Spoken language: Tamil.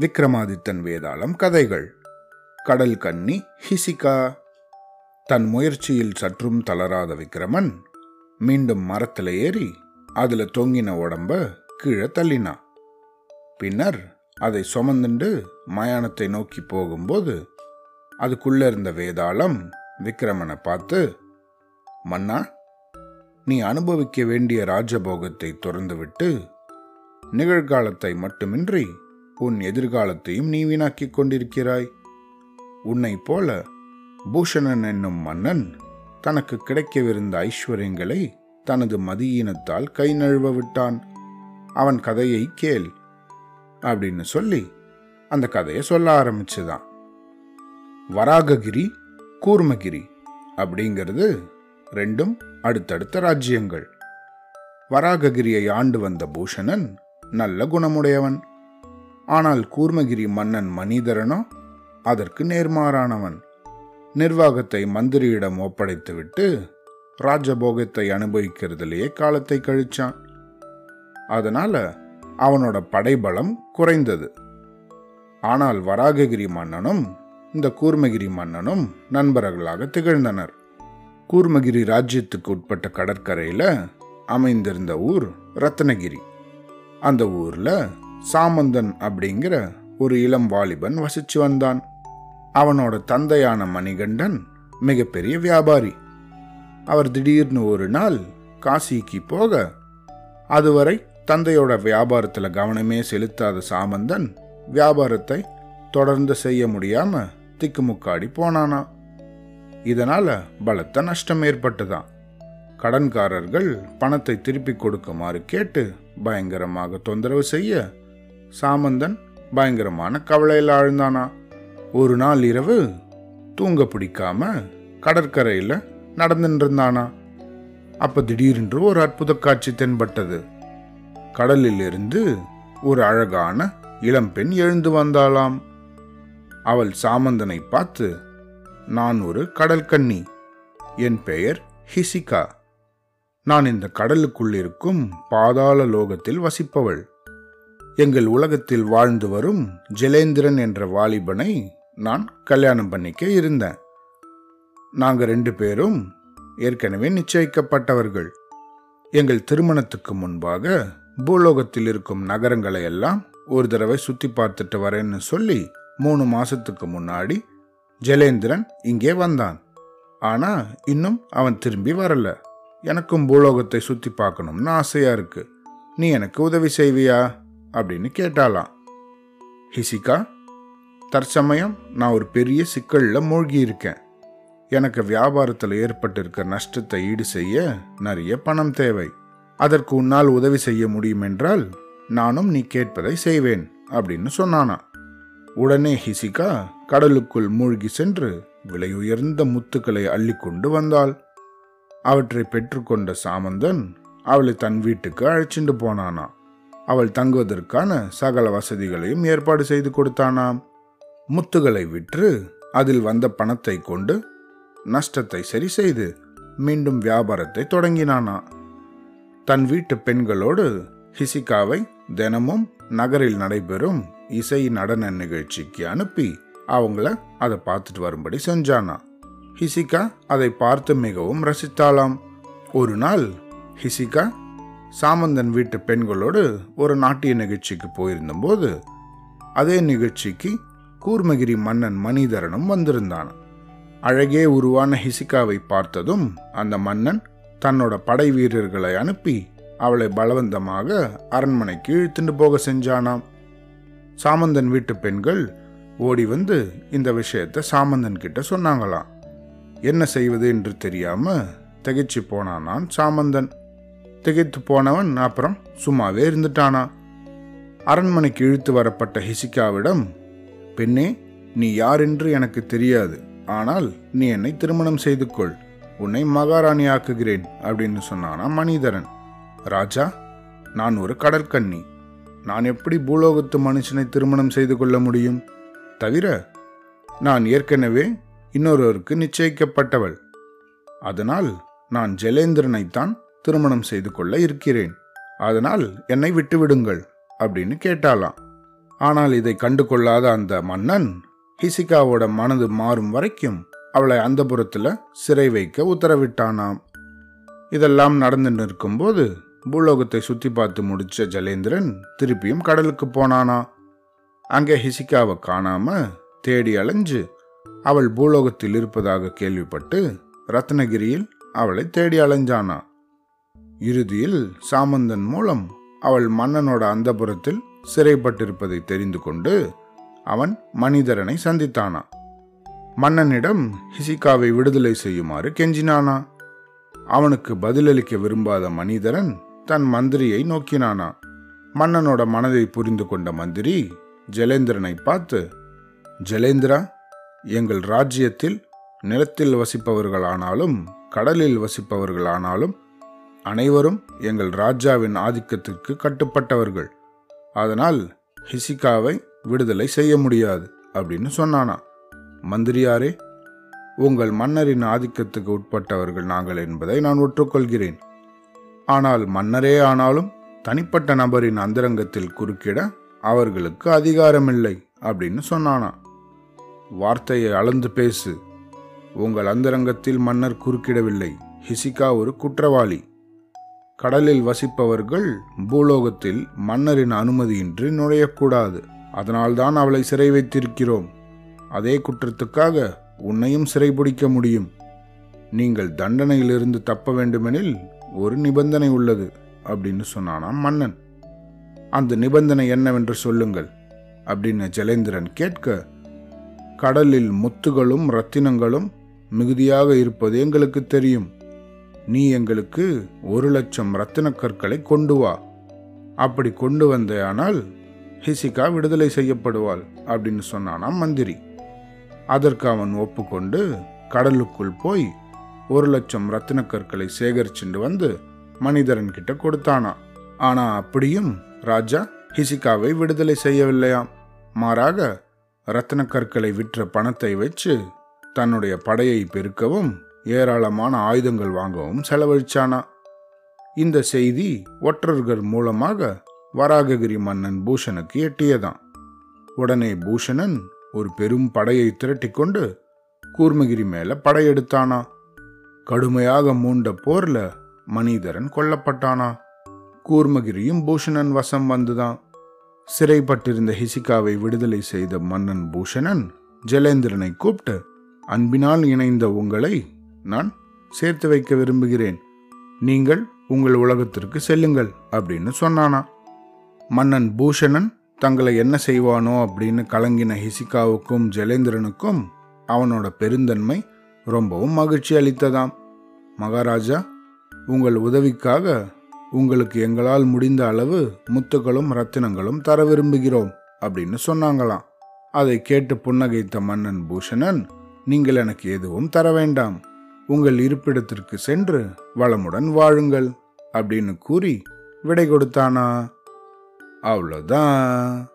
விக்ரமாதித்தன் வேதாளம் கதைகள். கடல் கன்னி ஹிசிகா. தன் முயற்சியில் சற்றும் தளராத விக்ரமன் மீண்டும் மரத்தில் ஏறி அதில் தொங்கின உடம்ப கீழே தள்ளினான் பின்னர் அதை சுமந்துண்டு மயானத்தை நோக்கி போகும்போது அதுக்குள்ளே இருந்த வேதாளம் விக்ரமனை பார்த்து மன்னா நீ அனுபவிக்க வேண்டிய ராஜபோகத்தை துறந்துவிட்டு நிகழ்காலத்தை மட்டுமின்றி உன் எதிர்காலத்தையும் நீ வீணாக்கிக் கொண்டிருக்கிறாய். உன்னைப் போல பூஷணன் என்னும் மன்னன் தனக்கு கிடைக்கவிருந்த ஐஸ்வர்யங்களை தனது மதியீனத்தால் கை நழுவ விட்டான். அவன் கதையை கேள் அப்படின்னு சொல்லி அந்த கதையை சொல்ல ஆரம்பிச்சுதான். வராககிரி கூர்மகிரி அப்படிங்கிறது ரெண்டும் அடுத்தடுத்த ராஜ்யங்கள். வராககிரியை ஆண்டு வந்த பூஷணன் நல்ல குணமுடையவன். ஆனால் கூர்மகிரி மன்னன் மணிதரனோ அதற்கு நேர்மாறானவன். நிர்வாகத்தை மந்திரியிடம் ஒப்படைத்துவிட்டு ராஜபோகத்தை அனுபவிக்கிறதுலேயே காலத்தை கழிச்சான். அதனால அவனோட படைபலம் குறைந்தது. ஆனால் வராககிரி மன்னனும் இந்த கூர்மகிரி மன்னனும் நண்பர்களாக திகழ்ந்தனர். கூர்மகிரி ராஜ்யத்துக்கு உட்பட்ட கடற்கரையில் அமைந்திருந்த ஊர் ரத்னகிரி. அந்த ஊரில் சாமந்தன் அப்படிங்கிற ஒரு இளம் வாலிபன் வசிச்சு வந்தான். அவனோட தந்தையான மணிகண்டன் மிகப்பெரிய வியாபாரி. அவர் திடீர்னு ஒரு நாள் காசிக்கு போக அதுவரை தந்தையோட வியாபாரத்தில் கவனமே செலுத்தாத சாமந்தன் வியாபாரத்தை தொடர்ந்து செய்ய முடியாம திக்குமுக்காடி போனானா. இதனால பலத்த நஷ்டம் ஏற்பட்டுதான் கடன்காரர்கள் பணத்தை திருப்பி கொடுக்குமாறு கேட்டு பயங்கரமாக தொந்தரவு செய்ய சாமந்தன் பயங்கரமான கவலையில் ஆழ்ந்தானா? ஒரு நாள் இரவு தூங்க பிடிக்காம கடற்கரையில் நடந்துட்டு இருந்தானா அப்ப திடீரென்று ஒரு அற்புத காட்சி தென்பட்டது. கடலிலிருந்து ஒரு அழகான இளம்பெண் எழுந்து வந்தாளாம். அவள் சாமந்தனை பார்த்து நான் ஒரு கடல் கன்னி. என் பெயர் ஹிசிகா. நான் இந்த கடலுக்குள்ளிருக்கும் பாதாள லோகத்தில் வசிப்பவள். எங்கள் உலகத்தில் வாழ்ந்து வரும் ஜெலேந்திரன் என்ற வாலிபனை நான் கல்யாணம் பண்ணிக்க இருந்தேன். நாங்கள் ரெண்டு பேரும் ஏற்கனவே நிச்சயிக்கப்பட்டவர்கள். எங்கள் திருமணத்துக்கு முன்பாக பூலோகத்தில் இருக்கும் நகரங்களை எல்லாம் ஒரு தடவை சுத்தி பார்த்துட்டு வரேன்னு சொல்லி மூணு மாசத்துக்கு முன்னாடி ஜெலேந்திரன் இங்கே வந்தான். ஆனா இன்னும் அவன் திரும்பி வரல. எனக்கும் பூலோகத்தை சுத்தி பார்க்கணும்னு ஆசையா இருக்கு. நீ எனக்கு உதவி செய்வியா? அப்படின்னு கேட்டாலாம். ஹிசிகா தற்சமயம் நான் ஒரு பெரிய சிக்கலில் மூழ்கி இருக்கேன் எனக்கு வியாபாரத்தில் ஏற்பட்டிருக்க நஷ்டத்தை ஈடு செய்ய நிறைய பணம் தேவை. அதற்கு உன்னால் உதவி செய்ய முடியும் என்றால் நானும் நீ கேட்பதை செய்வேன் அப்படின்னு சொன்னானா உடனே ஹிசிகா கடலுக்குள் மூழ்கி சென்று விலையுயர்ந்த முத்துக்களை அள்ளி கொண்டு வந்தாள். அவற்றை பெற்றுக்கொண்ட சாமந்தன் அவளை தன் வீட்டுக்கு அழைச்சிட்டு போனானா அவள் தங்குவதற்கான சகல வசதிகளையும் ஏற்பாடு செய்து கொடுத்தானாம். முத்துகளை விற்று அதில் வந்த பணத்தை கொண்டு நஷ்டத்தை சரி செய்து மீண்டும் வியாபாரத்தை தொடங்கினானா. தன் வீட்டு பெண்களோடு ஹிசிகாவை தினமும் நகரில் நடைபெறும் இசை நடன நிகழ்ச்சிக்கு அனுப்பி அவங்கள அதை பார்த்துட்டு வரும்படி செஞ்சானா. ஹிசிகா அதை பார்த்து மிகவும் ரசித்தாளாம். ஒரு நாள் ஹிசிகா சாமந்தன் வீட்டு பெண்களோடு ஒரு நாட்டிய நிகழ்ச்சிக்கு போயிருந்தபோது அதே நிகழ்ச்சிக்கு கூர்மகிரி மன்னன் மணிதரனும் வந்திருந்தான். அழகே உருவான ஹிசிகாவை பார்த்ததும் அந்த மன்னன் தன்னோட படை வீரர்களை அனுப்பி அவளை பலவந்தமாக அரண்மனைக்கு இழுத்துண்டு போக செஞ்சானாம். சாமந்தன் வீட்டு பெண்கள் ஓடி வந்து இந்த விஷயத்த சாமந்தன் கிட்ட சொன்னாங்களாம். என்ன செய்வது என்று தெரியாம திகைச்சு போனானான் சாமந்தன். திகைத்து போனவன் அப்புறம் சும்மாவே இருந்துட்டானா? அரண்மனைக்கு இழுத்து வரப்பட்ட ஹிசிகாவிடம் பெண்ணே நீ யார் என்று எனக்கு தெரியாது. ஆனால் நீ என்னை திருமணம் செய்து கொள் உன்னை மகாராணி ஆக்குகிறேன் அப்படின்னு சொன்னானா மணிதரன் ராஜா நான் ஒரு கடற்கன்னி நான் எப்படி பூலோகத்து மனுஷனை திருமணம் செய்து கொள்ள முடியும்? தவிர நான் ஏற்கனவே இன்னொருவருக்கு நிச்சயிக்கப்பட்டவள். அதனால் நான் ஜெலேந்திரனைத்தான் திருமணம் செய்து கொள்ள இருக்கிறேன். அதனால் என்னை விட்டுவிடுங்கள் அப்படின்னு கேட்டாலாம் ஆனால் இதை கண்டு கொள்ளாத அந்த மன்னன் ஹிசிகாவோட மனது மாறும் வரைக்கும் அவளை அந்த புறத்தில் சிறை வைக்க உத்தரவிட்டானாம். இதெல்லாம் நடந்து நிற்கும்போது பூலோகத்தை சுற்றி பார்த்து முடிச்ச ஜலேந்திரன் திருப்பியும் கடலுக்கு போனானா. அங்கே ஹிசிகாவை காணாம தேடி அலைஞ்சு அவள் பூலோகத்தில் இருப்பதாக கேள்விப்பட்டு ரத்னகிரியில் அவளை தேடி அலைஞ்சானா. இறுதியில் சாமந்தன் மூலம் அவள் மன்னனோட அந்தபுரத்தில் சிறைப்பட்டிருப்பதை தெரிந்து கொண்டு அவன் மனிதரனை சந்தித்தானா. மன்னனிடம் ஹிசிகாவை விடுதலை செய்யுமாறு கெஞ்சினானா. அவனுக்கு பதிலளிக்க விரும்பாத மனிதரன் தன் மந்திரியை நோக்கினானா. மன்னனோட மனதை புரிந்து கொண்ட மந்திரி ஜலேந்திரனை பார்த்து ஜலேந்திரா எங்கள் ராஜ்யத்தில் நிலத்தில் வசிப்பவர்களானாலும் கடலில் வசிப்பவர்களானாலும் அனைவரும் எங்கள் ராஜாவின் ஆதிக்கத்திற்கு கட்டுப்பட்டவர்கள். அதனால் ஹிசிகாவை விடுதலை செய்ய முடியாது அப்படின்னு சொன்னானா மந்திரியாரே உங்கள் மன்னரின் ஆதிக்கத்துக்கு உட்பட்டவர்கள் நாங்கள் என்பதை நான் ஒற்றுக்கொள்கிறேன். ஆனால் மன்னரே ஆனாலும் தனிப்பட்ட நபரின் அந்தரங்கத்தில் குறுக்கிட அவர்களுக்கு அதிகாரமில்லை அப்படின்னு சொன்னானா வார்த்தையை அளந்து பேசு. உங்கள் அந்தரங்கத்தில் மன்னர் குறுக்கிடவில்லை. ஹிசிகா ஒரு குற்றவாளி. கடலில் வசிப்பவர்கள் பூலோகத்தில் மன்னரின் அனுமதியின்றி நுழையக்கூடாது. அதனால்தான் அவளை சிறை வைத்திருக்கிறோம். அதே குற்றத்துக்காக உன்னையும் சிறைபிடிக்க முடியும். நீங்கள் தண்டனையிலிருந்து தப்ப வேண்டுமெனில் ஒரு நிபந்தனை உள்ளது அப்படின்னு சொன்னானாம் மன்னன். அந்த நிபந்தனை என்னவென்று சொல்லுங்கள் அப்படின்னு ஜலேந்திரன் கேட்க கடலில் முத்துகளும் ரத்தினங்களும் மிகுதியாக இருப்பது எங்களுக்கு தெரியும். நீ எங்களுக்கு ஒரு லட்சம் ரத்தின கற்களை கொண்டு வா. அப்படி கொண்டு வந்தேயானால் ஹிசிகா விடுதலை செய்யப்படுவாள் அப்படின்னு சொன்னானாம் மந்திரி. அதற்கு அவன் ஒப்புக்கொண்டு கடலுக்குள் போய் ஒரு லட்சம் ரத்தின கற்களை சேகரிச்சுண்டு வந்து மனிதரன் கிட்ட கொடுத்தானா ஆனா அப்படியும் ராஜா ஹிசிகாவை விடுதலை செய்யவில்லையாம். மாறாக ரத்தின கற்களை விற்ற பணத்தை வச்சு தன்னுடைய படையை பெருக்கவும் ஏராளமான ஆயுதங்கள் வாங்கவும் செலவழிச்சானா? இந்த செய்தி ஒற்றர்கள் மூலமாக வராககிரி மன்னன் பூஷனுக்கு எட்டியதான் உடனே பூஷணன் ஒரு பெரும் படையை திரட்டிக்கொண்டு கூர்மகிரி மேல படையெடுத்தானா? கடுமையாக மூண்ட போர்ல மனிதரன் கொல்லப்பட்டானா? கூர்மகிரியும் பூஷணன் வசம் வந்துதான் சிறைப்பட்டிருந்த ஹிசிகாவை விடுதலை செய்த மன்னன் பூஷணன் ஜலேந்திரனை கூப்பிட்டு அன்பினால் இணைந்த உங்களை நான் சேர்த்து வைக்க விரும்புகிறேன். நீங்கள் உங்கள் உலகத்திற்கு செல்லுங்கள் அப்படின்னு சொன்னானா. மன்னன் பூஷணன் தங்களை என்ன செய்வானோ அப்படின்னு கலங்கின ஹிசிகாவுக்கும் ஜலேந்திரனுக்கும் அவனோட பெருந்தன்மை ரொம்பவும் மகிழ்ச்சி அளித்ததாம். மகாராஜா உங்கள் உதவிக்காக உங்களுக்கு எங்களால் முடிந்த அளவு முத்துகளும் ரத்தினங்களும் தர விரும்புகிறோம் அப்படின்னு சொன்னாங்களாம். அதை கேட்டு புன்னகைத்த மன்னன் பூஷணன் நீங்கள் எனக்கு எதுவும் தர வேண்டாம். உங்கள் இருப்பிடத்திற்கு சென்று வளமுடன் வாழுங்கள் அப்படின்னு கூறி விடை கொடுத்தானா? அவ்வளோதான்